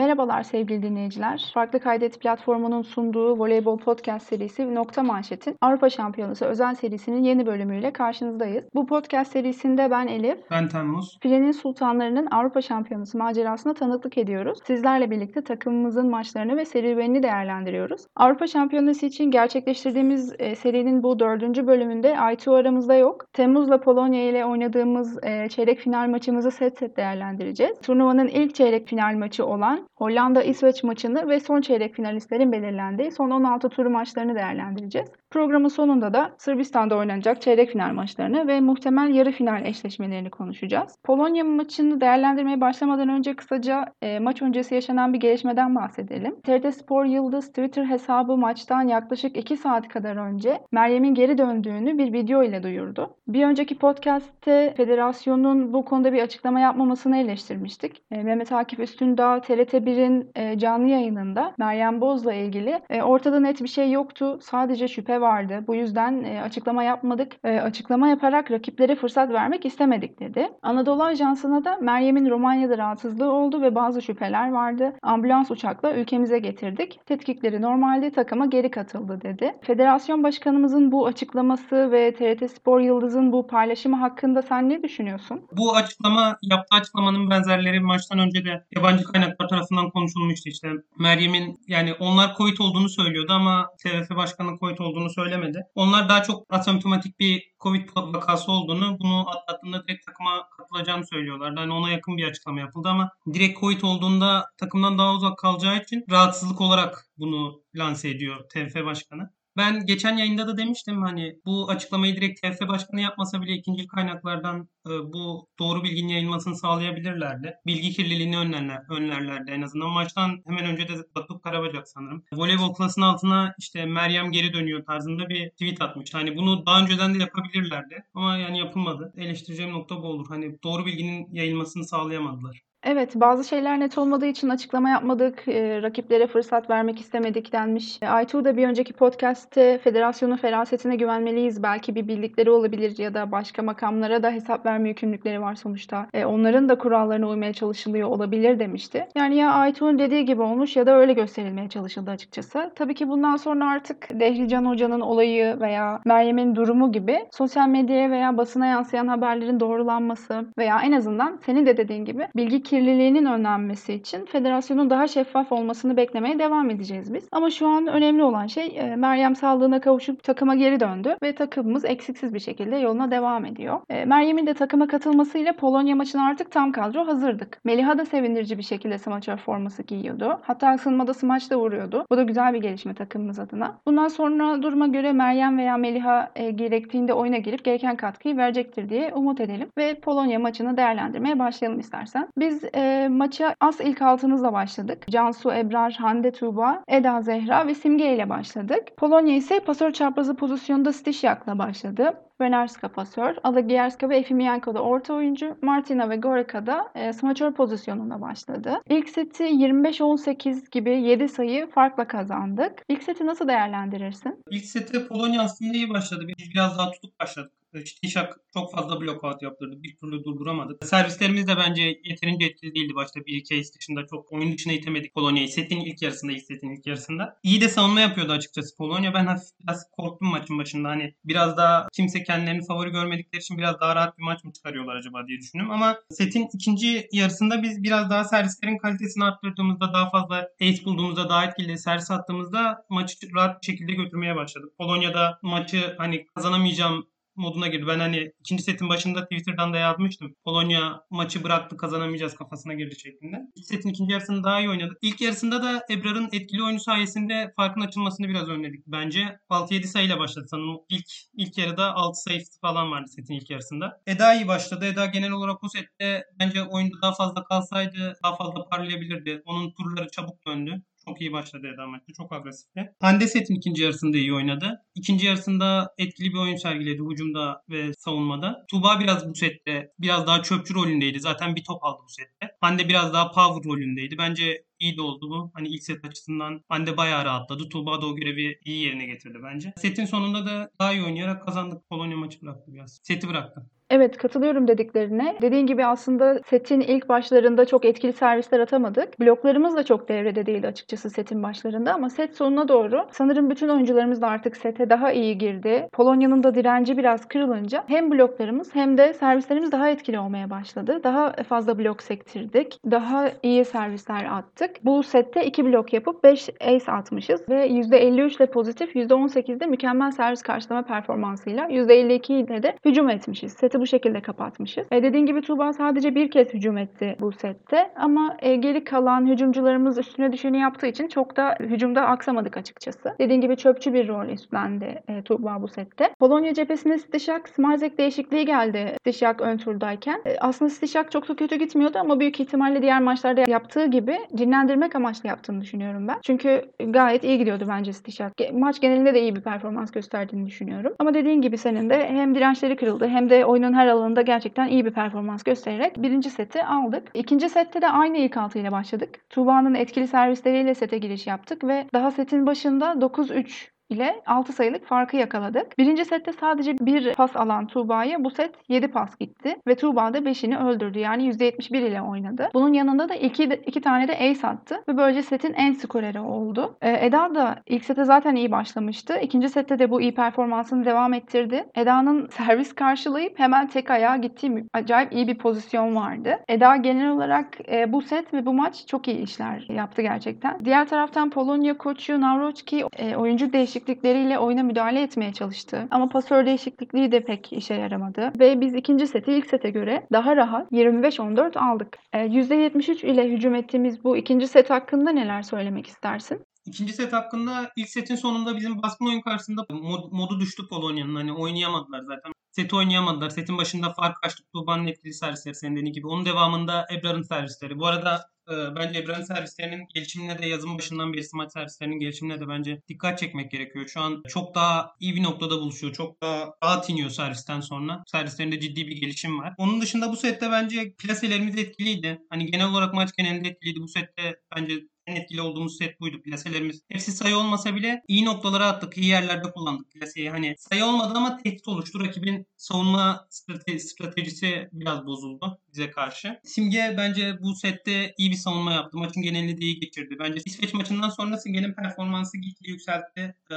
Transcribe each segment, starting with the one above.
Merhabalar sevgili dinleyiciler. Farklı Kaydet platformunun sunduğu voleybol podcast serisi Nokta Manşet'in Avrupa Şampiyonası özel serisinin yeni bölümüyle karşınızdayız. Bu podcast serisinde ben Elif, Ben Temmuz. Filenin Sultanlarının Avrupa Şampiyonası macerasına tanıklık ediyoruz. Sizlerle birlikte takımımızın maçlarını ve serüvenini değerlendiriyoruz. Avrupa Şampiyonası için gerçekleştirdiğimiz e, serinin bu dördüncü bölümünde Aytu aramızda yok. Temmuz'la Polonya ile oynadığımız e, çeyrek final maçımızı set set değerlendireceğiz. Turnuvanın ilk çeyrek final maçı olan Hollanda-İsveç maçını ve son çeyrek finalistlerin belirlendiği son 16 turu maçlarını değerlendireceğiz. Programın sonunda da Sırbistan'da oynanacak çeyrek final maçlarını ve muhtemel yarı final eşleşmelerini konuşacağız. Polonya maçını değerlendirmeye başlamadan önce kısaca e, maç öncesi yaşanan bir gelişmeden bahsedelim. TRT Spor Yıldız Twitter hesabı maçtan yaklaşık 2 saat kadar önce Meryem'in geri döndüğünü bir video ile duyurdu. Bir önceki podcast'te federasyonun bu konuda bir açıklama yapmamasını eleştirmiştik. E, Mehmet Akif Üstündağ TRT 1'in e, canlı yayınında Meryem Boz'la ilgili e, ortada net bir şey yoktu. Sadece şüphe vardı. Bu yüzden e, açıklama yapmadık. Açıklama yaparak rakiplere fırsat vermek istemedik dedi. Anadolu Ajansı'na da Meryem'in Romanya'da rahatsızlığı oldu ve bazı şüpheler vardı. Ambulans uçakla ülkemize getirdik. Tetkikleri normalde takıma geri katıldı dedi. Federasyon Başkanımızın bu açıklaması ve TRT Spor Yıldız'ın bu paylaşımı hakkında sen ne düşünüyorsun? Bu açıklama, yaptığı açıklamanın benzerleri maçtan önce de yabancı kaynaklar konuşulmuştu işte. Meryem'in yani onlar Covid olduğunu söylüyordu ama TFF Başkanı Covid olduğunu söylemedi. Onlar daha çok asemptomatik bir Covid vakası olduğunu, bunu atlattığında direkt takıma katılacağını söylüyorlardı. Yani ona yakın bir açıklama yapıldı ama direkt Covid olduğunda takımdan daha uzak kalacağı için rahatsızlık olarak bunu lanse ediyor TFF Başkanı. Ben geçen yayında da demiştim hani bu açıklamayı direkt TFF Başkanı yapmasa bile ikinci kaynaklardan e, bu doğru bilginin yayılmasını sağlayabilirlerdi. Bilgi kirliliğini önlerler, önlerlerdi en azından. Maçtan hemen önce de Batup Karabacak sanırım. Voleybol klasının altına işte Meryem geri dönüyor tarzında bir tweet atmış. Hani bunu daha önceden de yapabilirlerdi ama yani yapılmadı. Eleştireceğim nokta bu olur. Hani doğru bilginin yayılmasını sağlayamadılar. Evet, bazı şeyler net olmadığı için açıklama yapmadık, e, rakiplere fırsat vermek istemedik denmiş. E, Aytuğ da bir önceki podcast'te federasyonun ferasetine güvenmeliyiz. Belki bir bildikleri olabilir ya da başka makamlara da hesap verme yükümlülükleri var sonuçta. E, onların da kurallarına uymaya çalışılıyor olabilir demişti. Yani ya Aytuğ'un dediği gibi olmuş ya da öyle gösterilmeye çalışıldı açıkçası. Tabii ki bundan sonra artık Dehlican Hoca'nın olayı veya Meryem'in durumu gibi sosyal medyaya veya basına yansıyan haberlerin doğrulanması veya en azından senin de dediğin gibi bilgi kirliliğinin önlenmesi için federasyonun daha şeffaf olmasını beklemeye devam edeceğiz biz. Ama şu an önemli olan şey e, Meryem sağlığına kavuşup takıma geri döndü ve takımımız eksiksiz bir şekilde yoluna devam ediyor. E, Meryem'in de takıma katılmasıyla Polonya maçına artık tam kadro hazırdık. Meliha da sevindirici bir şekilde smaçör forması giyiyordu. Hatta ısınmada smaç da vuruyordu. Bu da güzel bir gelişme takımımız adına. Bundan sonra duruma göre Meryem veya Meliha e, gerektiğinde oyuna girip gereken katkıyı verecektir diye umut edelim ve Polonya maçını değerlendirmeye başlayalım istersen. Biz e, maça as ilk altımızla başladık. Cansu, Ebrar, Hande Tuğba, Eda Zehra ve Simge ile başladık. Polonya ise pasör çaprazı pozisyonda Stişyak'la başladı. Venerska pasör, Alagierska ve Efimienko da orta oyuncu, Martina ve Goreka da e, smaçör pozisyonunda başladı. İlk seti 25-18 gibi 7 sayı farkla kazandık. İlk seti nasıl değerlendirirsin? İlk seti Polonya aslında iyi başladı. Biz biraz daha tutup başladık. Stişak çok fazla blokout yaptırdı. Bir türlü durduramadık. Servislerimiz de bence yeterince etkili değildi başta. Bir iki case dışında çok oyun dışına itemedik Polonya'yı. Setin ilk yarısında, ilk setin ilk yarısında. İyi de savunma yapıyordu açıkçası Polonya. Ben hafif biraz korktum maçın başında. Hani biraz daha kimse kendilerini favori görmedikleri için biraz daha rahat bir maç mı çıkarıyorlar acaba diye düşündüm. Ama setin ikinci yarısında biz biraz daha servislerin kalitesini arttırdığımızda daha fazla ace bulduğumuzda daha etkili servis attığımızda maçı rahat bir şekilde götürmeye başladık. Polonya'da maçı hani kazanamayacağım moduna girdi. Ben hani ikinci setin başında Twitter'dan da yazmıştım. Polonya maçı bıraktı kazanamayacağız kafasına girdi şeklinde. İlk setin ikinci yarısını daha iyi oynadık. İlk yarısında da Ebrar'ın etkili oyunu sayesinde farkın açılmasını biraz önledik bence. 6-7 sayıyla başladı sanırım. İlk, ilk yarıda 6 sayı falan vardı setin ilk yarısında. Eda iyi başladı. Eda genel olarak bu sette bence oyunda daha fazla kalsaydı daha fazla parlayabilirdi. Onun turları çabuk döndü. Çok iyi başladı Eda maçta. Çok agresifti. Hande setin ikinci yarısında iyi oynadı. İkinci yarısında etkili bir oyun sergiledi hücumda ve savunmada. Tuğba biraz bu sette biraz daha çöpçü rolündeydi. Zaten bir top aldı bu sette. Hande biraz daha power rolündeydi. Bence iyi de oldu bu. Hani ilk set açısından Hande bayağı rahatladı. Tuğba da o görevi iyi yerine getirdi bence. Setin sonunda da daha iyi oynayarak kazandık. Polonya maçı bıraktı biraz. Seti bıraktı. Evet, katılıyorum dediklerine. Dediğin gibi aslında setin ilk başlarında çok etkili servisler atamadık. Bloklarımız da çok devrede değildi açıkçası setin başlarında ama set sonuna doğru sanırım bütün oyuncularımız da artık sete daha iyi girdi. Polonya'nın da direnci biraz kırılınca hem bloklarımız hem de servislerimiz daha etkili olmaya başladı. Daha fazla blok sektirdik. Daha iyi servisler attık. Bu sette 2 blok yapıp 5 ace atmışız ve %53 ile pozitif, %18'de mükemmel servis karşılama performansıyla, %52 ile de hücum etmişiz. Seti bu şekilde kapatmışız. E dediğin gibi Tuğba sadece bir kez hücum etti bu sette ama e, geri kalan hücumcularımız üstüne düşeni yaptığı için çok da hücumda aksamadık açıkçası. Dediğin gibi çöpçü bir rol üstlendi e, Tuğba bu sette. Polonya cephesinde Stişak, Smarzek değişikliği geldi Stişak ön turdayken. E, aslında Stişak çok da kötü gitmiyordu ama büyük ihtimalle diğer maçlarda yaptığı gibi dinlendirmek amaçlı yaptığını düşünüyorum ben. Çünkü gayet iyi gidiyordu bence Stişak. Maç genelinde de iyi bir performans gösterdiğini düşünüyorum. Ama dediğin gibi senin de hem dirençleri kırıldı hem de oyunun her alanında gerçekten iyi bir performans göstererek birinci seti aldık. İkinci sette de aynı ilk altı ile başladık. Tuğba'nın etkili servisleriyle sete giriş yaptık ve daha setin başında 9-3 ile 6 sayılık farkı yakaladık. Birinci sette sadece bir pas alan Tuğba'ya bu set 7 pas gitti ve Tuğba da 5'ini öldürdü. Yani %71 ile oynadı. Bunun yanında da 2, 2 tane de ace attı ve böylece setin en skoreri oldu. Ee, Eda da ilk sete zaten iyi başlamıştı. İkinci sette de bu iyi performansını devam ettirdi. Eda'nın servis karşılayıp hemen tek ayağa gittiği acayip iyi bir pozisyon vardı. Eda genel olarak e, bu set ve bu maç çok iyi işler yaptı gerçekten. Diğer taraftan Polonya koçu Nawrocki e, oyuncu değişik değişiklikleriyle oyuna müdahale etmeye çalıştı. Ama pasör değişiklikliği de pek işe yaramadı. Ve biz ikinci seti ilk sete göre daha rahat 25-14 aldık. E, %73 ile hücum ettiğimiz bu ikinci set hakkında neler söylemek istersin? İkinci set hakkında ilk setin sonunda bizim baskın oyun karşısında mod, modu düştü Polonya'nın. Hani oynayamadılar zaten. Seti oynayamadılar. Setin başında fark açtık. Tuğba'nın etkili servisleri senin dediğin gibi. Onun devamında Ebrar'ın servisleri. Bu arada bence Ebrar'ın servislerinin gelişimine de yazım başından beri smaç servislerinin gelişimine de bence dikkat çekmek gerekiyor. Şu an çok daha iyi bir noktada buluşuyor. Çok daha rahat iniyor servisten sonra. Servislerinde ciddi bir gelişim var. Onun dışında bu sette bence plaselerimiz etkiliydi. Hani genel olarak maç genelinde etkiliydi. Bu sette bence en etkili olduğumuz set buydu plaselerimiz. Hepsi sayı olmasa bile iyi noktalara attık. iyi yerlerde kullandık plaseyi. Hani sayı olmadı ama tehdit oluştu. Rakibin savunma strate- stratejisi biraz bozuldu bize karşı. Simge bence bu sette iyi bir savunma yaptı. Maçın genelini de iyi geçirdi. Bence İsveç maçından sonra Simge'nin performansı gitti yükseltti. Ee,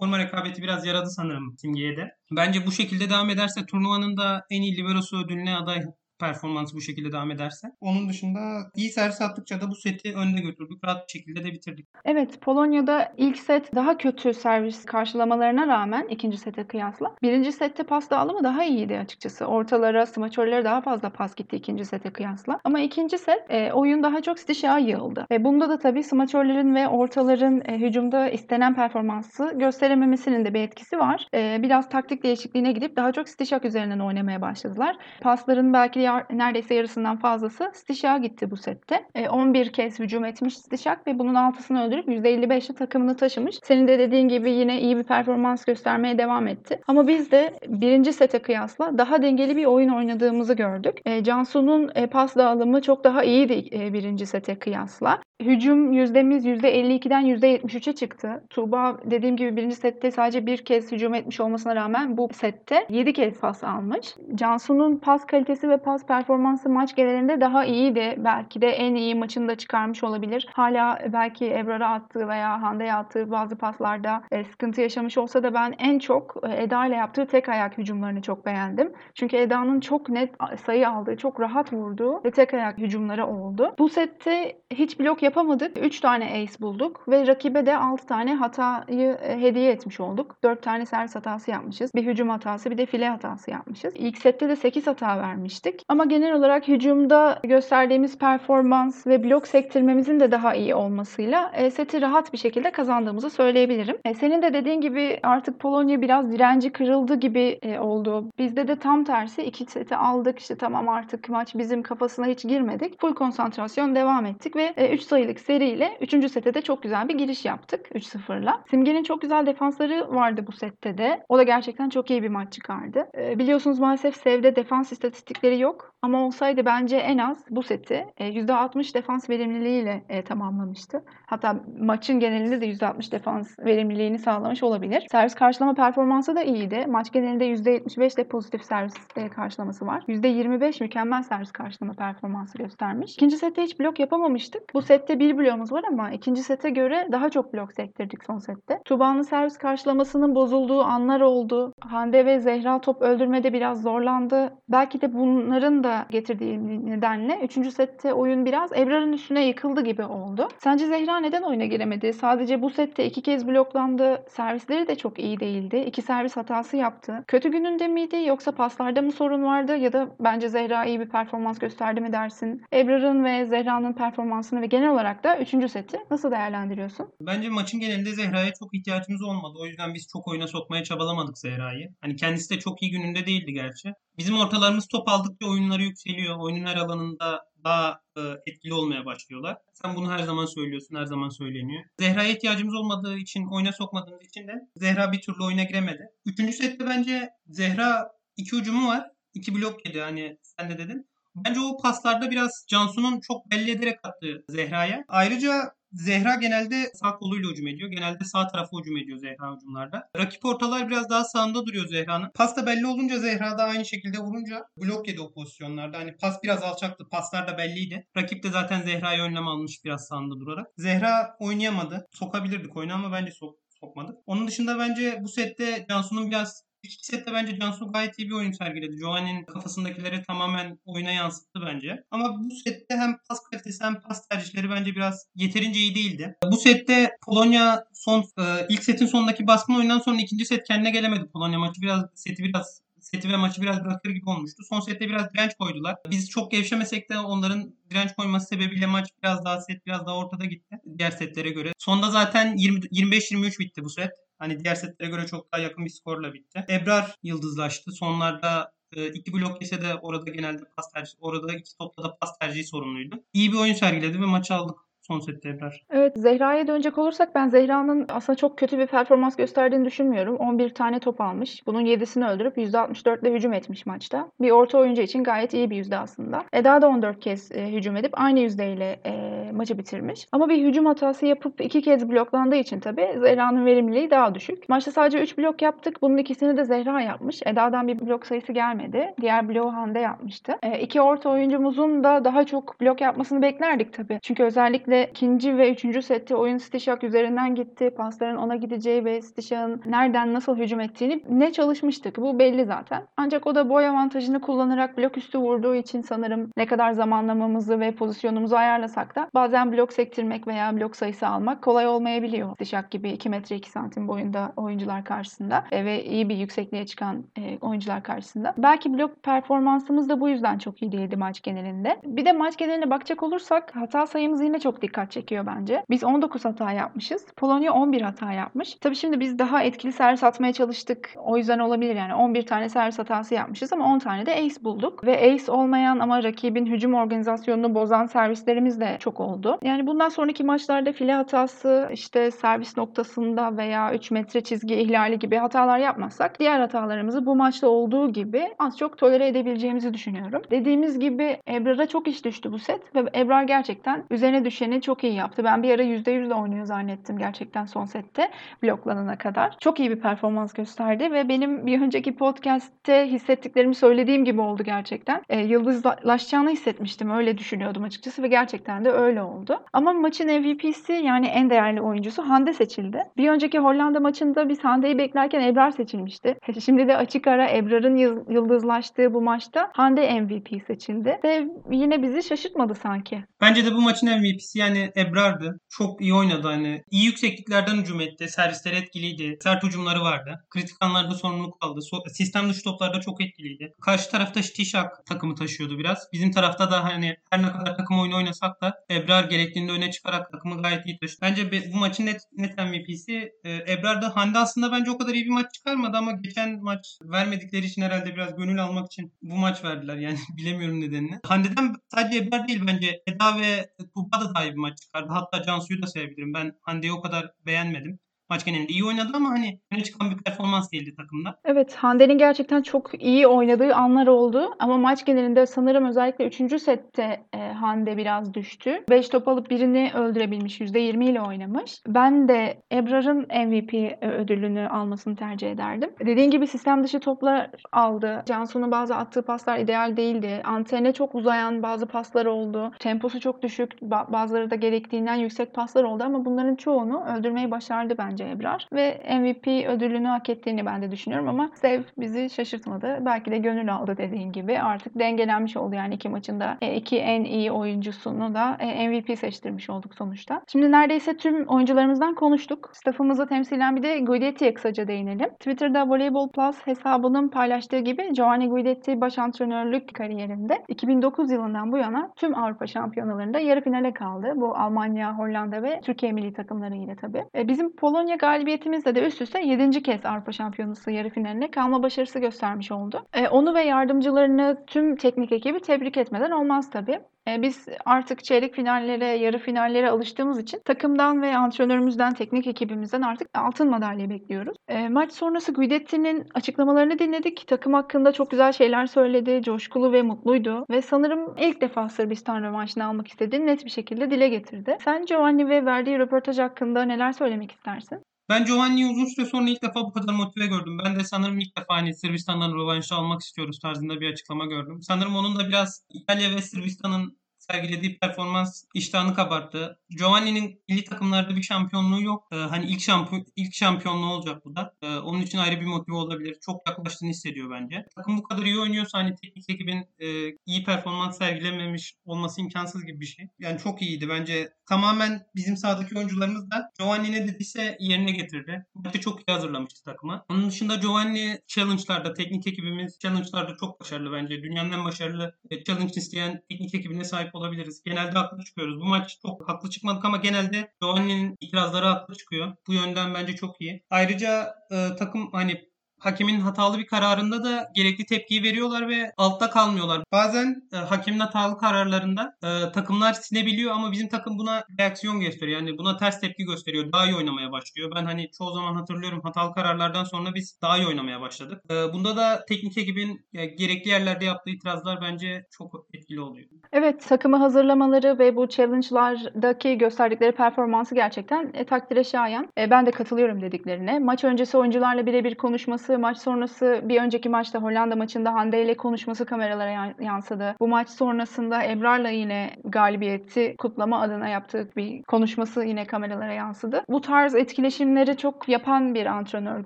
forma rekabeti biraz yaradı sanırım Simge'ye de. Bence bu şekilde devam ederse turnuvanın da en iyi liberosu ödülüne aday performansı bu şekilde devam ederse. Onun dışında iyi servis attıkça da bu seti önüne götürdük. Rahat bir şekilde de bitirdik. Evet Polonya'da ilk set daha kötü servis karşılamalarına rağmen ikinci sete kıyasla birinci sette pas dağılımı daha iyiydi açıkçası. Ortalara, smaçörlere daha fazla pas gitti ikinci sete kıyasla. Ama ikinci set e, oyun daha çok stişağa yığıldı. Ve bunda da tabii smaçörlerin ve ortaların e, hücumda istenen performansı gösterememesinin de bir etkisi var. E, biraz taktik değişikliğine gidip daha çok stişak üzerinden oynamaya başladılar. Pasların belki neredeyse yarısından fazlası Stişak'a gitti bu sette. E, 11 kez hücum etmiş Stişak ve bunun altısını öldürüp %55'li takımını taşımış. Senin de dediğin gibi yine iyi bir performans göstermeye devam etti. Ama biz de birinci sete kıyasla daha dengeli bir oyun oynadığımızı gördük. E, Cansu'nun e, pas dağılımı çok daha iyiydi e, birinci sete kıyasla. Hücum yüzdemiz %52'den %73'e çıktı. Tuğba dediğim gibi birinci sette sadece bir kez hücum etmiş olmasına rağmen bu sette 7 kez pas almış. Cansu'nun pas kalitesi ve pas performansı maç genelinde daha iyiydi. Belki de en iyi maçını da çıkarmış olabilir. Hala belki Ebrar'a attığı veya Hande'ye attığı bazı paslarda e, sıkıntı yaşamış olsa da ben en çok e, Eda ile yaptığı tek ayak hücumlarını çok beğendim. Çünkü Eda'nın çok net sayı aldığı, çok rahat vurduğu ve tek ayak hücumları oldu. Bu sette hiç blok yapamadık. 3 tane ace bulduk ve rakibe de 6 tane hatayı e, hediye etmiş olduk. 4 tane servis hatası yapmışız. Bir hücum hatası bir de file hatası yapmışız. İlk sette de 8 hata vermiştik. Ama genel olarak hücumda gösterdiğimiz performans ve blok sektirmemizin de daha iyi olmasıyla e, seti rahat bir şekilde kazandığımızı söyleyebilirim. E, senin de dediğin gibi artık Polonya biraz direnci kırıldı gibi oldu. Bizde de tam tersi iki seti aldık işte tamam artık maç bizim kafasına hiç girmedik. Full konsantrasyon devam ettik ve 3 sayılık seriyle 3. sete de çok güzel bir giriş yaptık 3-0'la. Simge'nin çok güzel defansları vardı bu sette de. O da gerçekten çok iyi bir maç çıkardı. Biliyorsunuz maalesef Sev'de defans istatistikleri yok. Ama olsaydı bence en az bu seti e, %60 defans verimliliğiyle e, tamamlamıştı. Hatta maçın genelinde de %60 defans verimliliğini sağlamış olabilir. Servis karşılama performansı da iyiydi. Maç genelinde %75 de pozitif servis e, karşılaması var. %25 mükemmel servis karşılama performansı göstermiş. İkinci sette hiç blok yapamamıştık. Bu sette bir bloğumuz var ama ikinci sete göre daha çok blok sektirdik son sette. Tuba'nın servis karşılamasının bozulduğu anlar oldu. Hande ve Zehra top öldürmede biraz zorlandı. Belki de bunların da getirdiği nedenle 3. sette oyun biraz Ebrar'ın üstüne yıkıldı gibi oldu. Sence Zehra neden oyuna giremedi? Sadece bu sette iki kez bloklandı. Servisleri de çok iyi değildi. İki servis hatası yaptı. Kötü gününde miydi yoksa paslarda mı sorun vardı ya da bence Zehra iyi bir performans gösterdi mi dersin? Ebrar'ın ve Zehra'nın performansını ve genel olarak da 3. seti nasıl değerlendiriyorsun? Bence maçın genelinde Zehra'ya çok ihtiyacımız olmadı. O yüzden biz çok oyuna sokmaya çabalamadık Zehra'yı. Hani kendisi de çok iyi gününde değildi gerçi. Bizim ortalarımız top aldıkça oyunları yükseliyor. Oyunun her alanında daha e, etkili olmaya başlıyorlar. Sen bunu her zaman söylüyorsun, her zaman söyleniyor. Zehra'ya ihtiyacımız olmadığı için, oyuna sokmadığımız için de Zehra bir türlü oyuna giremedi. Üçüncü sette bence Zehra iki ucumu var. iki blok yedi hani sen de dedin. Bence o paslarda biraz Cansu'nun çok belli ederek attığı Zehra'ya. Ayrıca Zehra genelde sağ koluyla hücum ediyor. Genelde sağ tarafa hücum ediyor Zehra hücumlarda. Rakip ortalar biraz daha sağında duruyor Zehra'nın. Pas da belli olunca Zehra da aynı şekilde vurunca blok yedi o pozisyonlarda. Hani pas biraz alçaktı. Paslar da belliydi. Rakip de zaten Zehra'yı önlem almış biraz sağında durarak. Zehra oynayamadı. Sokabilirdik oyunu ama bence sok sokmadık. Onun dışında bence bu sette Cansu'nun biraz İlk sette bence Cansu gayet iyi bir oyun sergiledi. Giovanni'nin kafasındakileri tamamen oyuna yansıttı bence. Ama bu sette hem pas kalitesi hem pas tercihleri bence biraz yeterince iyi değildi. Bu sette Polonya son e, ilk setin sonundaki baskın oyundan sonra ikinci set kendine gelemedi. Polonya maçı biraz seti biraz seti ve maçı biraz bırakır gibi olmuştu. Son sette biraz direnç koydular. Biz çok gevşemesek de onların direnç koyması sebebiyle maç biraz daha set biraz daha ortada gitti diğer setlere göre. Sonda zaten 25-23 bitti bu set. Hani diğer setlere göre çok daha yakın bir skorla bitti. Ebrar yıldızlaştı. Sonlarda e, iki blok yese de orada genelde pas tercih, orada iki topta da pas tercihi sorumluydu. İyi bir oyun sergiledi ve maçı aldık son sette Ebrar. Evet Zehra'ya dönecek olursak ben Zehra'nın aslında çok kötü bir performans gösterdiğini düşünmüyorum. 11 tane top almış. Bunun 7'sini öldürüp %64 ile hücum etmiş maçta. Bir orta oyuncu için gayet iyi bir yüzde aslında. Eda da 14 kez e, hücum edip aynı yüzdeyle e, maçı bitirmiş. Ama bir hücum hatası yapıp iki kez bloklandığı için tabii Zehra'nın verimliliği daha düşük. Maçta sadece 3 blok yaptık. Bunun ikisini de Zehra yapmış. Eda'dan bir blok sayısı gelmedi. Diğer bloğu Hande yapmıştı. E, iki orta oyuncumuzun da daha çok blok yapmasını beklerdik tabii. Çünkü özellikle ikinci ve üçüncü sette oyun Stishak üzerinden gitti. Pasların ona gideceği ve Stishak'ın nereden nasıl hücum ettiğini ne çalışmıştık. Bu belli zaten. Ancak o da boy avantajını kullanarak blok üstü vurduğu için sanırım ne kadar zamanlamamızı ve pozisyonumuzu ayarlasak da bazen blok sektirmek veya blok sayısı almak kolay olmayabiliyor. Stishak gibi 2 metre 2 santim boyunda oyuncular karşısında e, ve iyi bir yüksekliğe çıkan e, oyuncular karşısında. Belki blok performansımız da bu yüzden çok iyi değildi maç genelinde. Bir de maç geneline bakacak olursak hata sayımız yine çok dikkat çekiyor bence. Biz 19 hata yapmışız. Polonya 11 hata yapmış. Tabii şimdi biz daha etkili servis atmaya çalıştık. O yüzden olabilir yani 11 tane servis hatası yapmışız ama 10 tane de ace bulduk. Ve ace olmayan ama rakibin hücum organizasyonunu bozan servislerimiz de çok oldu. Yani bundan sonraki maçlarda file hatası işte servis noktasında veya 3 metre çizgi ihlali gibi hatalar yapmazsak diğer hatalarımızı bu maçta olduğu gibi az çok tolere edebileceğimizi düşünüyorum. Dediğimiz gibi Ebrar'a çok iş düştü bu set ve Ebrar gerçekten üzerine düşeni çok iyi yaptı. Ben bir ara %100 de oynuyor zannettim gerçekten son sette bloklanana kadar. Çok iyi bir performans gösterdi ve benim bir önceki podcast'te hissettiklerimi söylediğim gibi oldu gerçekten. E, yıldızlaşacağını hissetmiştim. Öyle düşünüyordum açıkçası ve gerçekten de öyle oldu. Ama maçın MVP'si yani en değerli oyuncusu Hande seçildi. Bir önceki Hollanda maçında biz Hande'yi beklerken Ebrar seçilmişti. Şimdi de açık ara Ebrar'ın yıldızlaştığı bu maçta Hande MVP seçildi. Ve yine bizi şaşırtmadı sanki. Bence de bu maçın MVP'si yani Ebrar'dı. Çok iyi oynadı hani. İyi yüksekliklerden hücum etti. Servisleri etkiliydi. Sert hücumları vardı. Kritik anlarda sorumluluk aldı. So- sistem dışı toplarda çok etkiliydi. Karşı tarafta Stishak takımı taşıyordu biraz. Bizim tarafta da hani her ne kadar takım oyunu oynasak da Ebrar gerektiğinde öne çıkarak takımı gayet iyi taşıdı. Bence bu maçın net, net MVP'si e, Ebrar'da. Hande aslında bence o kadar iyi bir maç çıkarmadı ama geçen maç vermedikleri için herhalde biraz gönül almak için bu maç verdiler. Yani bilemiyorum nedenini. Hande'den sadece Ebrar değil bence Eda ve Tuba da daha iyi bir maç çıkardı. Hatta Cansu'yu da sevebilirim. Ben Hande'yi o kadar beğenmedim. Maç genelinde iyi oynadı ama hani öne çıkan bir performans değildi takımda. Evet, Hande'nin gerçekten çok iyi oynadığı anlar oldu ama maç genelinde sanırım özellikle 3. sette e, Hande biraz düştü. 5 top alıp birini öldürebilmiş, %20 ile oynamış. Ben de Ebrar'ın MVP ödülünü almasını tercih ederdim. Dediğin gibi sistem dışı toplar aldı. Cansu'nun bazı attığı paslar ideal değildi. Antene çok uzayan bazı paslar oldu. Temposu çok düşük, bazıları da gerektiğinden yüksek paslar oldu ama bunların çoğunu öldürmeyi başardı bence Ebrar. Ve MVP ödülünü hak ettiğini ben de düşünüyorum ama Sev bizi şaşırtmadı. Belki de gönül aldı dediğin gibi. Artık dengelenmiş oldu yani iki maçında e, iki en iyi oyuncusunu da e, MVP seçtirmiş olduk sonuçta. Şimdi neredeyse tüm oyuncularımızdan konuştuk. Staffımızı temsilen bir de Guidetti'ye kısaca değinelim. Twitter'da Volleyball Plus hesabının paylaştığı gibi Giovanni Guidetti baş antrenörlük kariyerinde 2009 yılından bu yana tüm Avrupa şampiyonalarında yarı finale kaldı. Bu Almanya, Hollanda ve Türkiye milli takımları ile tabii. E, bizim Polonya galibiyetimizle de üst üste 7. kez Avrupa şampiyonası yarı finaline kalma başarısı göstermiş oldu. E, onu ve yardımcılarını tüm teknik ekibi tebrik etmeden olmaz tabii. E, biz artık çeyrek finallere, yarı finallere alıştığımız için takımdan ve antrenörümüzden, teknik ekibimizden artık altın madalya bekliyoruz. E, maç sonrası Guidetti'nin açıklamalarını dinledik. Takım hakkında çok güzel şeyler söyledi. Coşkulu ve mutluydu. Ve sanırım ilk defa Sırbistan rövanşını almak istediğini net bir şekilde dile getirdi. Sen Giovanni ve verdiği röportaj hakkında neler söylemek istersin? Ben Giovanni'yi uzun süre sonra ilk defa bu kadar motive gördüm. Ben de sanırım ilk defa hani Sırbistan'dan rövanşı almak istiyoruz tarzında bir açıklama gördüm. Sanırım onun da biraz İtalya ve Sırbistan'ın sergilediği performans iştahını kabarttı. Giovanni'nin milli takımlarda bir şampiyonluğu yok. Ee, hani ilk şampiyon ilk şampiyonluğu olacak bu da. Ee, onun için ayrı bir motive olabilir. Çok yaklaştığını hissediyor bence. Takım bu kadar iyi oynuyorsa hani teknik ekibin e, iyi performans sergilememiş olması imkansız gibi bir şey. Yani çok iyiydi bence. Tamamen bizim sahadaki oyuncularımız da Giovanni ne dediyse yerine getirdi. Maçı çok iyi hazırlamıştı takıma. Onun dışında Giovanni challenge'larda, teknik ekibimiz challenge'larda çok başarılı bence. Dünyanın en başarılı e, challenge isteyen teknik ekibine sahip olabiliriz. Genelde haklı çıkıyoruz. Bu maç çok haklı çıkmadık ama genelde Giovanni'nin itirazları haklı çıkıyor. Bu yönden bence çok iyi. Ayrıca e, takım hani hakemin hatalı bir kararında da gerekli tepkiyi veriyorlar ve altta kalmıyorlar. Bazen e, hakemin hatalı kararlarında e, takımlar sinebiliyor ama bizim takım buna reaksiyon gösteriyor. Yani buna ters tepki gösteriyor. Daha iyi oynamaya başlıyor. Ben hani çoğu zaman hatırlıyorum hatalı kararlardan sonra biz daha iyi oynamaya başladık. E, bunda da teknik ekibin e, gerekli yerlerde yaptığı itirazlar bence çok etkili oluyor. Evet takımı hazırlamaları ve bu challenge'lardaki gösterdikleri performansı gerçekten e, takdire şayan. E, ben de katılıyorum dediklerine. Maç öncesi oyuncularla birebir konuşması konuşması, maç sonrası bir önceki maçta Hollanda maçında Hande ile konuşması kameralara yansıdı. Bu maç sonrasında Ebrar'la yine galibiyeti kutlama adına yaptığı bir konuşması yine kameralara yansıdı. Bu tarz etkileşimleri çok yapan bir antrenör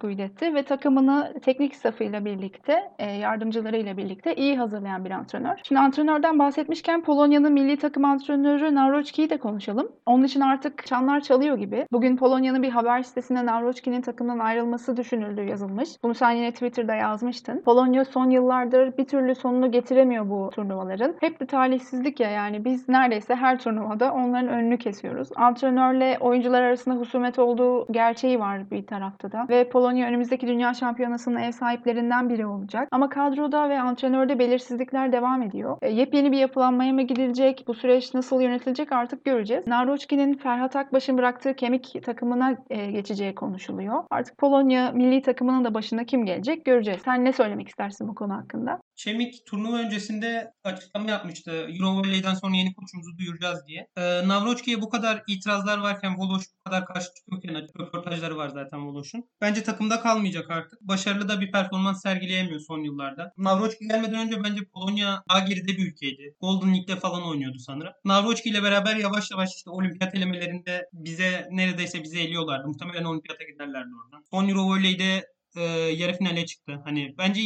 Guidetti ve takımını teknik safıyla birlikte, e, yardımcılarıyla birlikte iyi hazırlayan bir antrenör. Şimdi antrenörden bahsetmişken Polonya'nın milli takım antrenörü Nawrocki'yi de konuşalım. Onun için artık çanlar çalıyor gibi. Bugün Polonya'nın bir haber sitesinde Nawrocki'nin takımdan ayrılması düşünüldüğü yazılmış. Bunu bunu sen yine Twitter'da yazmıştın. Polonya son yıllardır bir türlü sonunu getiremiyor bu turnuvaların. Hep de talihsizlik ya yani biz neredeyse her turnuvada onların önünü kesiyoruz. Antrenörle oyuncular arasında husumet olduğu gerçeği var bir tarafta da. Ve Polonya önümüzdeki dünya şampiyonasının ev sahiplerinden biri olacak. Ama kadroda ve antrenörde belirsizlikler devam ediyor. E, yepyeni bir yapılanmaya mı gidilecek? Bu süreç nasıl yönetilecek artık göreceğiz. Naroçki'nin Ferhat Akbaş'ın bıraktığı kemik takımına e, geçeceği konuşuluyor. Artık Polonya milli takımının da başına kim gelecek göreceğiz. Sen ne söylemek istersin bu konu hakkında? Çemik turnuva öncesinde açıklama yapmıştı. Eurovolley'den sonra yeni koçumuzu duyuracağız diye. Ee, Navroçki'ye bu kadar itirazlar varken Voloş bu kadar karşı çıkıyorken röportajları var zaten Voloş'un. Bence takımda kalmayacak artık. Başarılı da bir performans sergileyemiyor son yıllarda. Navroçki gelmeden önce bence Polonya daha geride bir ülkeydi. Golden League'de falan oynuyordu sanırım. Navroçki ile beraber yavaş yavaş işte olimpiyat elemelerinde bize neredeyse bize eliyorlardı. Muhtemelen olimpiyata giderlerdi oradan. Son Eurovolley'de e, yarı finale çıktı. Hani bence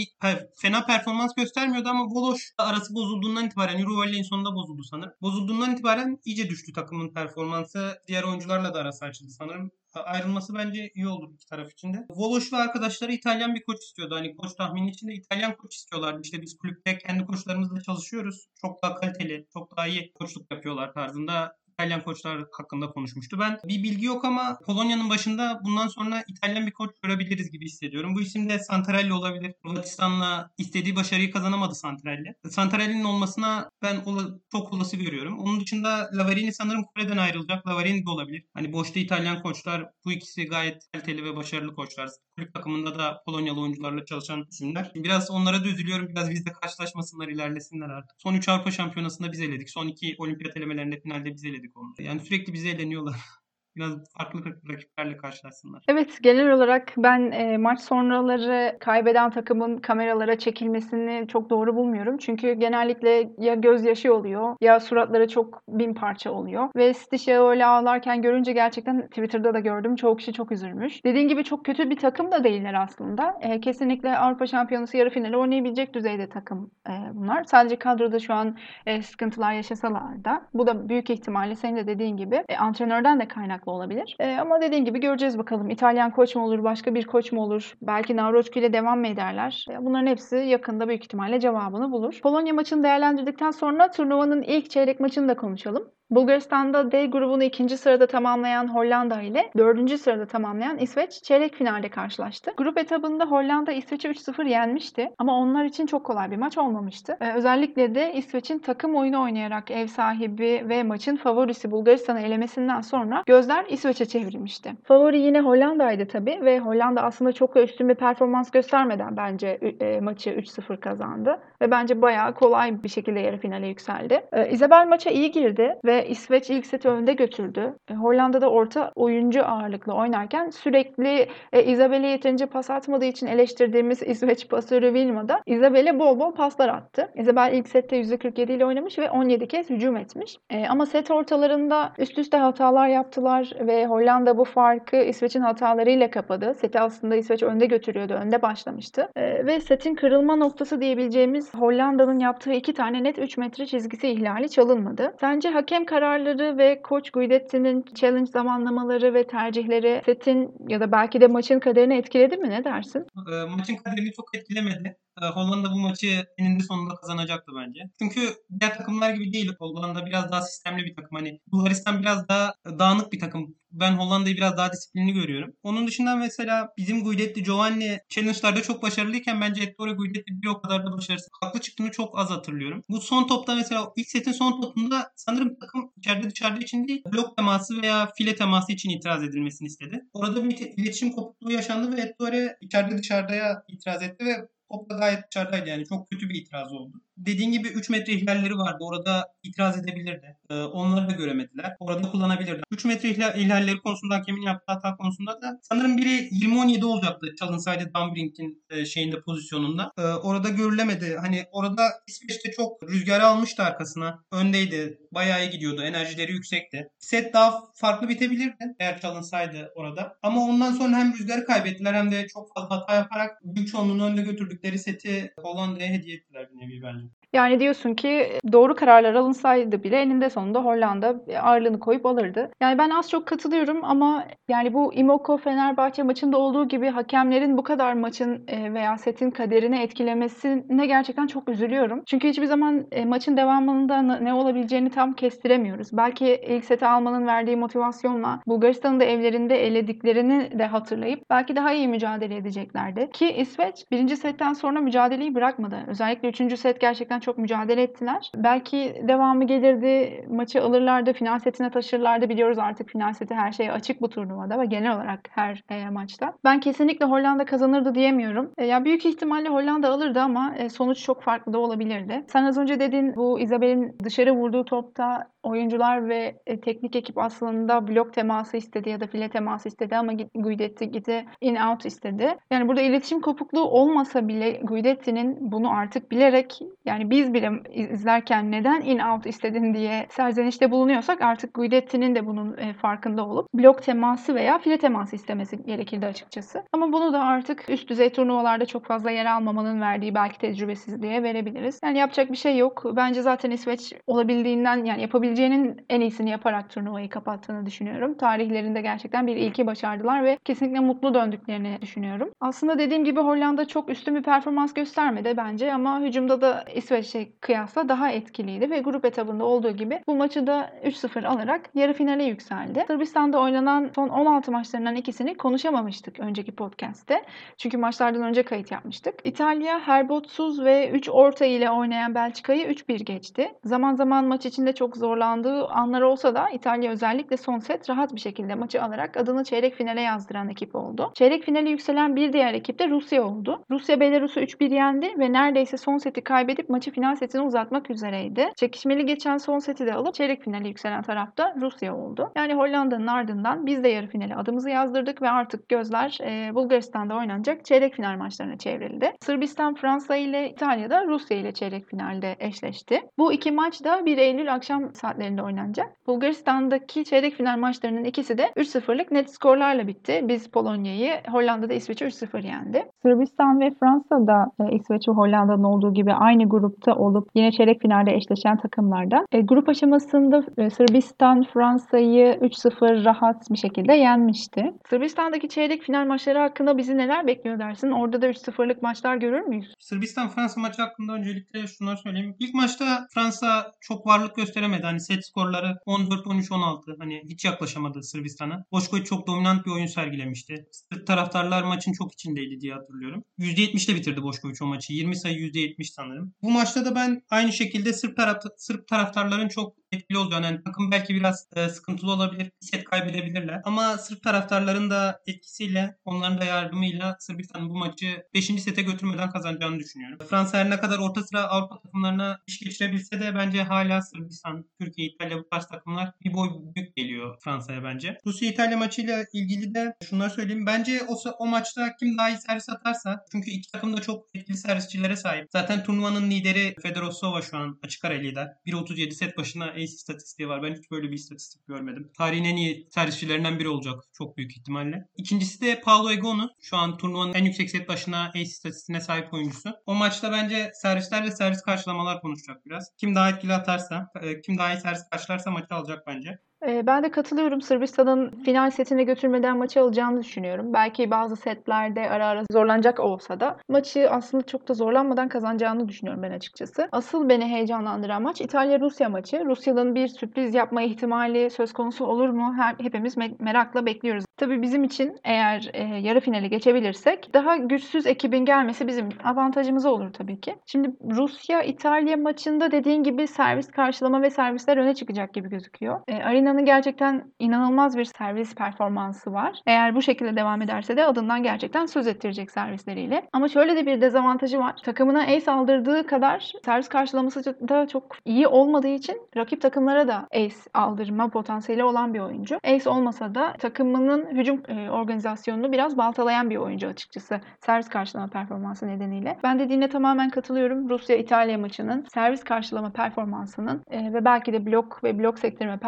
fena performans göstermiyordu ama Voloş arası bozulduğundan itibaren Eurovolley'in sonunda bozuldu sanırım. Bozulduğundan itibaren iyice düştü takımın performansı. Diğer oyuncularla da arası açıldı sanırım ayrılması bence iyi olur iki taraf için de. Voloş ve arkadaşları İtalyan bir koç istiyordu. Hani koç tahmini içinde İtalyan koç istiyorlardı. İşte biz kulüpte kendi koçlarımızla çalışıyoruz. Çok daha kaliteli, çok daha iyi koçluk yapıyorlar tarzında İtalyan koçlar hakkında konuşmuştu. Ben bir bilgi yok ama Polonya'nın başında bundan sonra İtalyan bir koç görebiliriz gibi hissediyorum. Bu isim de Santarelli olabilir. Hırvatistan'la istediği başarıyı kazanamadı Santarelli. Santarelli'nin olmasına ben çok olası görüyorum. Onun dışında Lavarini sanırım Kore'den ayrılacak. Lavarini de olabilir. Hani boşta İtalyan koçlar bu ikisi gayet kaliteli ve başarılı koçlar. Kulüp takımında da Polonyalı oyuncularla çalışan isimler. Biraz onlara da üzülüyorum. Biraz bizde karşılaşmasınlar, ilerlesinler artık. Son 3 Avrupa Şampiyonası'nda biz eledik. Son 2 olimpiyat elemelerinde finalde biz eledik onları. Yani sürekli bize eleniyorlar. Biraz farklı rakiplerle karşılaşsınlar. Evet, genel olarak ben e, maç sonraları kaybeden takımın kameralara çekilmesini çok doğru bulmuyorum. Çünkü genellikle ya gözyaşı oluyor ya suratları çok bin parça oluyor. Ve Stişe öyle ağlarken görünce gerçekten Twitter'da da gördüm. Çoğu kişi çok üzülmüş. Dediğin gibi çok kötü bir takım da değiller aslında. E, kesinlikle Avrupa Şampiyonası yarı finali oynayabilecek düzeyde takım e, bunlar. Sadece kadroda şu an e, sıkıntılar yaşasalar da bu da büyük ihtimalle senin de dediğin gibi e, antrenörden de kaynaklı olabilir. E, ama dediğin gibi göreceğiz bakalım. İtalyan koç mu olur, başka bir koç mu olur? Belki Navroçki ile devam mı ederler? E, bunların hepsi yakında büyük ihtimalle cevabını bulur. Polonya maçını değerlendirdikten sonra turnuvanın ilk çeyrek maçını da konuşalım. Bulgaristan'da D grubunu ikinci sırada tamamlayan Hollanda ile dördüncü sırada tamamlayan İsveç çeyrek finalde karşılaştı. Grup etabında Hollanda İsveç'i 3-0 yenmişti ama onlar için çok kolay bir maç olmamıştı. Ee, özellikle de İsveç'in takım oyunu oynayarak ev sahibi ve maçın favorisi Bulgaristan'ı elemesinden sonra gözler İsveç'e çevrilmişti. Favori yine Hollanda'ydı tabii ve Hollanda aslında çok da üstün bir performans göstermeden bence e, maçı 3-0 kazandı ve bence bayağı kolay bir şekilde yarı finale yükseldi. Ee, Isabel maça iyi girdi ve İsveç ilk seti önde götürdü. E, Hollanda'da orta oyuncu ağırlıklı oynarken sürekli e, Isabel'e yeterince pas atmadığı için eleştirdiğimiz İsveç pasörü Vilma da Isabel'e bol bol paslar attı. Isabel ilk sette %47 ile oynamış ve 17 kez hücum etmiş. E, ama set ortalarında üst üste hatalar yaptılar ve Hollanda bu farkı İsveç'in hatalarıyla kapadı. Seti aslında İsveç önde götürüyordu, önde başlamıştı. E, ve setin kırılma noktası diyebileceğimiz Hollanda'nın yaptığı iki tane net 3 metre çizgisi ihlali çalınmadı. Sence hakem kararları ve koç Guidetti'nin challenge zamanlamaları ve tercihleri setin ya da belki de maçın kaderini etkiledi mi? Ne dersin? E, maçın kaderini çok etkilemedi. E, Hollanda bu maçı eninde sonunda kazanacaktı bence. Çünkü diğer takımlar gibi değil. Hollanda biraz daha sistemli bir takım. Hani Bulgaristan biraz daha dağınık bir takım. Ben Hollanda'yı biraz daha disiplinli görüyorum. Onun dışında mesela bizim Guidetti, Giovanni challenge'larda çok başarılıyken bence Ettore Guidetti bir o kadar da başarısız. Haklı çıktığını çok az hatırlıyorum. Bu son topta mesela ilk setin son topunda sanırım takım içeride dışarıda için değil blok teması veya file teması için itiraz edilmesini istedi. Orada bir iletişim kopukluğu yaşandı ve Ettore içeride dışarıdaya itiraz etti ve Top da gayet dışarıdaydı yani çok kötü bir itiraz oldu. Dediğin gibi 3 metre ihlalleri vardı. Orada itiraz edebilirdi. Ee, onları da göremediler. Orada kullanabilirdi. 3 metre ihlal, ihlalleri konusunda hakemin yaptığı hata konusunda da sanırım biri 20-17 olacaktı Çalınsaydı Dumbrink'in e, şeyinde pozisyonunda. Ee, orada görülemedi. Hani orada İsveç'te çok rüzgarı almıştı arkasına. Öndeydi. Bayağı iyi gidiyordu. Enerjileri yüksekti. Set daha farklı bitebilirdi eğer çalınsaydı orada. Ama ondan sonra hem rüzgarı kaybettiler hem de çok fazla hata yaparak büyük çoğunluğunu önde götürdükleri seti Hollanda'ya hediye ettiler bir nevi bence. Yani diyorsun ki doğru kararlar alınsaydı bile eninde sonunda Hollanda ağırlığını koyup alırdı. Yani ben az çok katılıyorum ama yani bu Imoko Fenerbahçe maçında olduğu gibi hakemlerin bu kadar maçın e, veya setin kaderini etkilemesine gerçekten çok üzülüyorum. Çünkü hiçbir zaman e, maçın devamında ne olabileceğini tam kestiremiyoruz. Belki ilk seti almanın verdiği motivasyonla Bulgaristan'ın da evlerinde elediklerini de hatırlayıp belki daha iyi mücadele edeceklerdi. Ki İsveç birinci setten sonra mücadeleyi bırakmadı. Özellikle üçüncü set gerçekten çok mücadele ettiler. Belki devamı gelirdi, maçı alırlardı, final setine taşırlardı. Biliyoruz artık final seti her şey açık bu turnuvada ve genel olarak her e, maçta. Ben kesinlikle Hollanda kazanırdı diyemiyorum. E, ya büyük ihtimalle Hollanda alırdı ama e, sonuç çok farklı da olabilirdi. Sen az önce dedin bu Isabel'in dışarı vurduğu topta oyuncular ve e, teknik ekip aslında blok teması istedi ya da file teması istedi ama Guidetti gitti in out istedi. Yani burada iletişim kopukluğu olmasa bile Guidetti'nin bunu artık bilerek yani biz bile izlerken neden in out istedin diye serzenişte bulunuyorsak artık Guidetti'nin de bunun e, farkında olup blok teması veya file teması istemesi gerekirdi açıkçası. Ama bunu da artık üst düzey turnuvalarda çok fazla yer almamanın verdiği belki tecrübesizliğe verebiliriz. Yani yapacak bir şey yok. Bence zaten İsveç olabildiğinden yani yapabileceğinin en iyisini yaparak turnuvayı kapattığını düşünüyorum. Tarihlerinde gerçekten bir ilki başardılar ve kesinlikle mutlu döndüklerini düşünüyorum. Aslında dediğim gibi Hollanda çok üstün bir performans göstermedi bence ama hücumda da İsveç 5'e kıyasla daha etkiliydi ve grup etabında olduğu gibi bu maçı da 3-0 alarak yarı finale yükseldi. Sırbistan'da oynanan son 16 maçlarından ikisini konuşamamıştık önceki podcast'te. Çünkü maçlardan önce kayıt yapmıştık. İtalya herbotsuz ve 3 orta ile oynayan Belçika'yı 3-1 geçti. Zaman zaman maç içinde çok zorlandığı anlar olsa da İtalya özellikle son set rahat bir şekilde maçı alarak adını çeyrek finale yazdıran ekip oldu. Çeyrek finale yükselen bir diğer ekip de Rusya oldu. Rusya Belarus'u 3-1 yendi ve neredeyse son seti kaybedip maçı final setine uzatmak üzereydi. Çekişmeli geçen son seti de alıp çeyrek finale yükselen taraf da Rusya oldu. Yani Hollanda'nın ardından biz de yarı finale adımızı yazdırdık ve artık gözler e, Bulgaristan'da oynanacak çeyrek final maçlarına çevrildi. Sırbistan Fransa ile İtalya da Rusya ile çeyrek finalde eşleşti. Bu iki maç da 1 Eylül akşam saatlerinde oynanacak. Bulgaristan'daki çeyrek final maçlarının ikisi de 3-0'lık net skorlarla bitti. Biz Polonya'yı, Hollanda'da İsveç'i 3-0 yendi. Sırbistan ve Fransa da e, İsveç ve Hollanda'nın olduğu gibi aynı grupta olup yine çeyrek finalde eşleşen takımlardan. E, grup aşamasında e, Sırbistan Fransa'yı 3-0 rahat bir şekilde yenmişti. Sırbistan'daki çeyrek final maçları hakkında bizi neler bekliyor dersin? Orada da 3-0'lık maçlar görür müyüz? Sırbistan-Fransa maçı hakkında öncelikle şunları söyleyeyim. İlk maçta Fransa çok varlık gösteremedi. Hani set skorları 14-13-16. Hani hiç yaklaşamadı Sırbistan'a. Boşkoy çok dominant bir oyun sergilemişti. Sırp taraftarlar maçın çok içindeydi diye hatırlıyorum. %70'de bitirdi Boşkoviç o maçı. 20 sayı %70 sanırım. Bu maçta da ben aynı şekilde Sırp, taraf Sırp taraftarların çok etkili olacağını yani takım belki biraz e, sıkıntılı olabilir. Bir set kaybedebilirler. Ama Sırp taraftarların da etkisiyle onların da yardımıyla Sırbistan bu maçı 5. sete götürmeden kazanacağını düşünüyorum. Fransa her ne kadar orta sıra Avrupa takımlarına iş geçirebilse de bence hala Sırbistan, Türkiye, İtalya bu tarz takımlar bir boy büyük geliyor Fransa'ya bence. Rusya-İtalya maçıyla ilgili de şunları söyleyeyim. Bence o, o maçta kim daha iyi servis atarsa çünkü iki takım da çok etkili servisçilere sahip. Zaten turnuvanın lideri Fedorosova şu an açık ara lider. 1.37 set başına ace istatistiği var. Ben hiç böyle bir istatistik görmedim. Tarihin en iyi servisçilerinden biri olacak çok büyük ihtimalle. İkincisi de Paolo Egonu. Şu an turnuvanın en yüksek set başına ace istatistiğine sahip oyuncusu. O maçta bence servisler ve servis karşılamalar konuşacak biraz. Kim daha etkili atarsa, e, kim daha iyi servis karşılarsa maçı alacak bence. Ee, ben de katılıyorum. Sırbistan'ın final setine götürmeden maçı alacağını düşünüyorum. Belki bazı setlerde ara ara zorlanacak olsa da maçı aslında çok da zorlanmadan kazanacağını düşünüyorum ben açıkçası. Asıl beni heyecanlandıran maç İtalya-Rusya maçı. Rusya'nın bir sürpriz yapma ihtimali söz konusu olur mu? Hepimiz me- merakla bekliyoruz. Tabii bizim için eğer e, yarı finale geçebilirsek daha güçsüz ekibin gelmesi bizim avantajımıza olur tabii ki. Şimdi Rusya-İtalya maçında dediğin gibi servis karşılama ve servisler öne çıkacak gibi gözüküyor. E, Arina'nın gerçekten inanılmaz bir servis performansı var. Eğer bu şekilde devam ederse de adından gerçekten söz ettirecek servisleriyle. Ama şöyle de bir dezavantajı var. Takımına ace aldırdığı kadar servis karşılaması da çok iyi olmadığı için rakip takımlara da ace aldırma potansiyeli olan bir oyuncu. Ace olmasa da takımının hücum e, organizasyonunu biraz baltalayan bir oyuncu açıkçası. Servis karşılama performansı nedeniyle. Ben dediğine tamamen katılıyorum. Rusya-İtalya maçının servis karşılama performansının e, ve belki de blok ve blok sektirme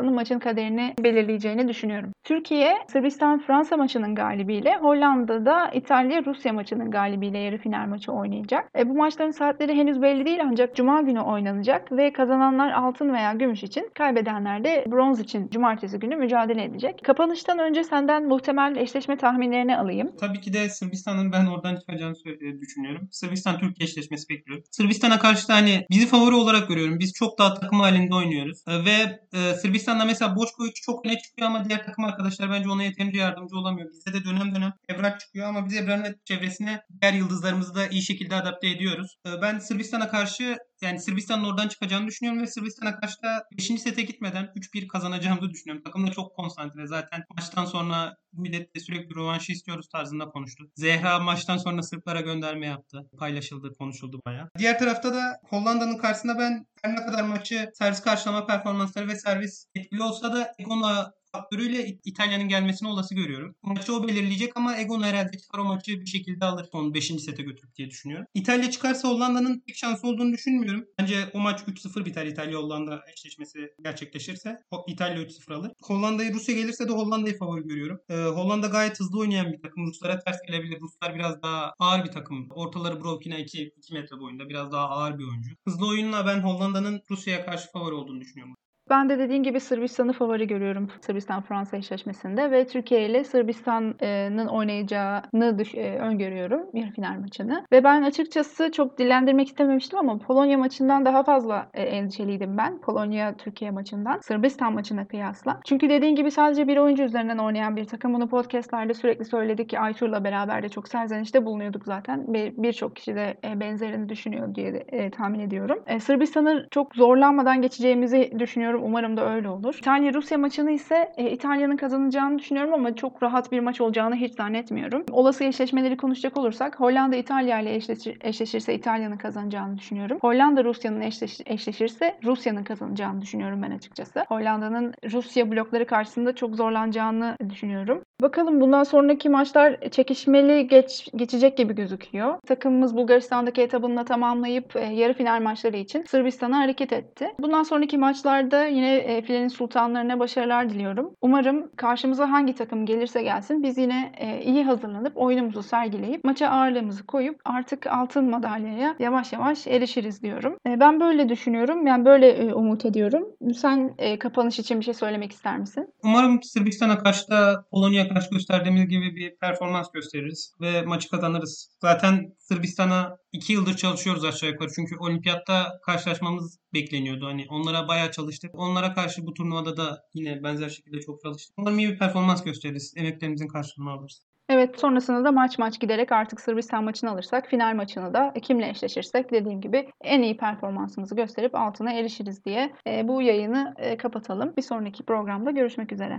performansının maçın kaderini belirleyeceğini düşünüyorum. Türkiye, Sırbistan-Fransa maçının galibiyle Hollanda'da İtalya-Rusya maçının galibiyle yarı final maçı oynayacak. E, bu maçların saatleri henüz belli değil ancak Cuma günü oynanacak ve kazananlar altın veya gümüş için, kaybedenler de bronz için Cumartesi günü mücadele edecek. Kapanıştan önce senden muhtemel eşleşme tahminlerini alayım. Tabii ki de Sırbistan'ın ben oradan çıkacağını düşünüyorum. Sırbistan-Türkiye eşleşmesi bekliyorum. Sırbistan'a karşı da hani bizi favori olarak görüyorum. Biz çok daha takım halinde oynuyoruz. Ve e, Sırbistan'da mesela Boşkovic çok öne çıkıyor ama diğer takım arkadaşlar bence ona yeterince yardımcı olamıyor. Bizde de dönem dönem Ebrar çıkıyor ama biz Ebrar'ın çevresine diğer yıldızlarımızı da iyi şekilde adapte ediyoruz. E, ben Sırbistan'a karşı yani Sırbistan'ın oradan çıkacağını düşünüyorum ve Sırbistan'a karşı da 5. sete gitmeden 3-1 kazanacağımızı düşünüyorum. Takım da çok konsantre. Zaten maçtan sonra millet de sürekli rövanşı istiyoruz tarzında konuştu. Zehra maçtan sonra Sırplara gönderme yaptı. Paylaşıldı, konuşuldu bayağı. Diğer tarafta da Hollanda'nın karşısında ben her ne kadar maçı servis karşılama performansları ve servis etkili olsa da Egon'la faktörüyle İtalya'nın gelmesini olası görüyorum. Maçı o belirleyecek ama Egon herhalde çıkar o maçı bir şekilde alır son 5. sete götürüp diye düşünüyorum. İtalya çıkarsa Hollanda'nın pek şansı olduğunu düşünmüyorum. Bence o maç 3-0 biter İtalya-Hollanda eşleşmesi gerçekleşirse. İtalya 3-0 alır. Hollanda'yı Rusya gelirse de Hollanda'yı favori görüyorum. Ee, Hollanda gayet hızlı oynayan bir takım. Ruslara ters gelebilir. Ruslar biraz daha ağır bir takım. Ortaları Brokina 2, 2 metre boyunda. Biraz daha ağır bir oyuncu. Hızlı oyunla ben Hollanda'nın Rusya'ya karşı favori olduğunu düşünüyorum. Ben de dediğin gibi Sırbistan'ı favori görüyorum Sırbistan-Fransa eşleşmesinde ve Türkiye ile Sırbistan'ın oynayacağını düş- e, öngörüyorum bir final maçını. Ve ben açıkçası çok dillendirmek istememiştim ama Polonya maçından daha fazla e, endişeliydim ben. Polonya-Türkiye maçından. Sırbistan maçına kıyasla. Çünkü dediğin gibi sadece bir oyuncu üzerinden oynayan bir takım. Bunu podcastlerde sürekli söyledik ki Aytur'la beraber de çok serzenişte bulunuyorduk zaten. Bir- Birçok kişi de e, benzerini düşünüyor diye de, tahmin ediyorum. Sırbistan'ı çok zorlanmadan geçeceğimizi düşünüyorum. Umarım da öyle olur. İtalya-Rusya maçını ise e, İtalya'nın kazanacağını düşünüyorum ama çok rahat bir maç olacağını hiç zannetmiyorum. Olası eşleşmeleri konuşacak olursak Hollanda İtalya ile eşleşir, eşleşirse İtalya'nın kazanacağını düşünüyorum. Hollanda Rusya'nın eşleş, eşleşirse Rusya'nın kazanacağını düşünüyorum ben açıkçası. Hollanda'nın Rusya blokları karşısında çok zorlanacağını düşünüyorum. Bakalım bundan sonraki maçlar çekişmeli geç, geçecek gibi gözüküyor. Takımımız Bulgaristan'daki etabını da tamamlayıp e, yarı final maçları için Sırbistan'a hareket etti. Bundan sonraki maçlarda yine e, filenin sultanlarına başarılar diliyorum. Umarım karşımıza hangi takım gelirse gelsin biz yine e, iyi hazırlanıp oyunumuzu sergileyip maça ağırlığımızı koyup artık altın madalyaya yavaş yavaş erişiriz diyorum. E, ben böyle düşünüyorum. Yani böyle e, umut ediyorum. Sen e, kapanış için bir şey söylemek ister misin? Umarım Sırbistan'a karşı da Polonya'ya karşı gösterdiğimiz gibi bir performans gösteririz ve maçı kazanırız. Zaten Sırbistan'a iki yıldır çalışıyoruz aşağı yukarı. Çünkü olimpiyatta karşılaşmamız bekleniyordu. Hani onlara bayağı çalıştık. Onlara karşı bu turnuvada da yine benzer şekilde çok çalıştık. Umarım iyi bir performans gösteririz. Emeklerimizin karşılığını alırız. Evet sonrasında da maç maç giderek artık Sırbistan maçını alırsak final maçını da kimle eşleşirsek dediğim gibi en iyi performansımızı gösterip altına erişiriz diye e, bu yayını e, kapatalım. Bir sonraki programda görüşmek üzere.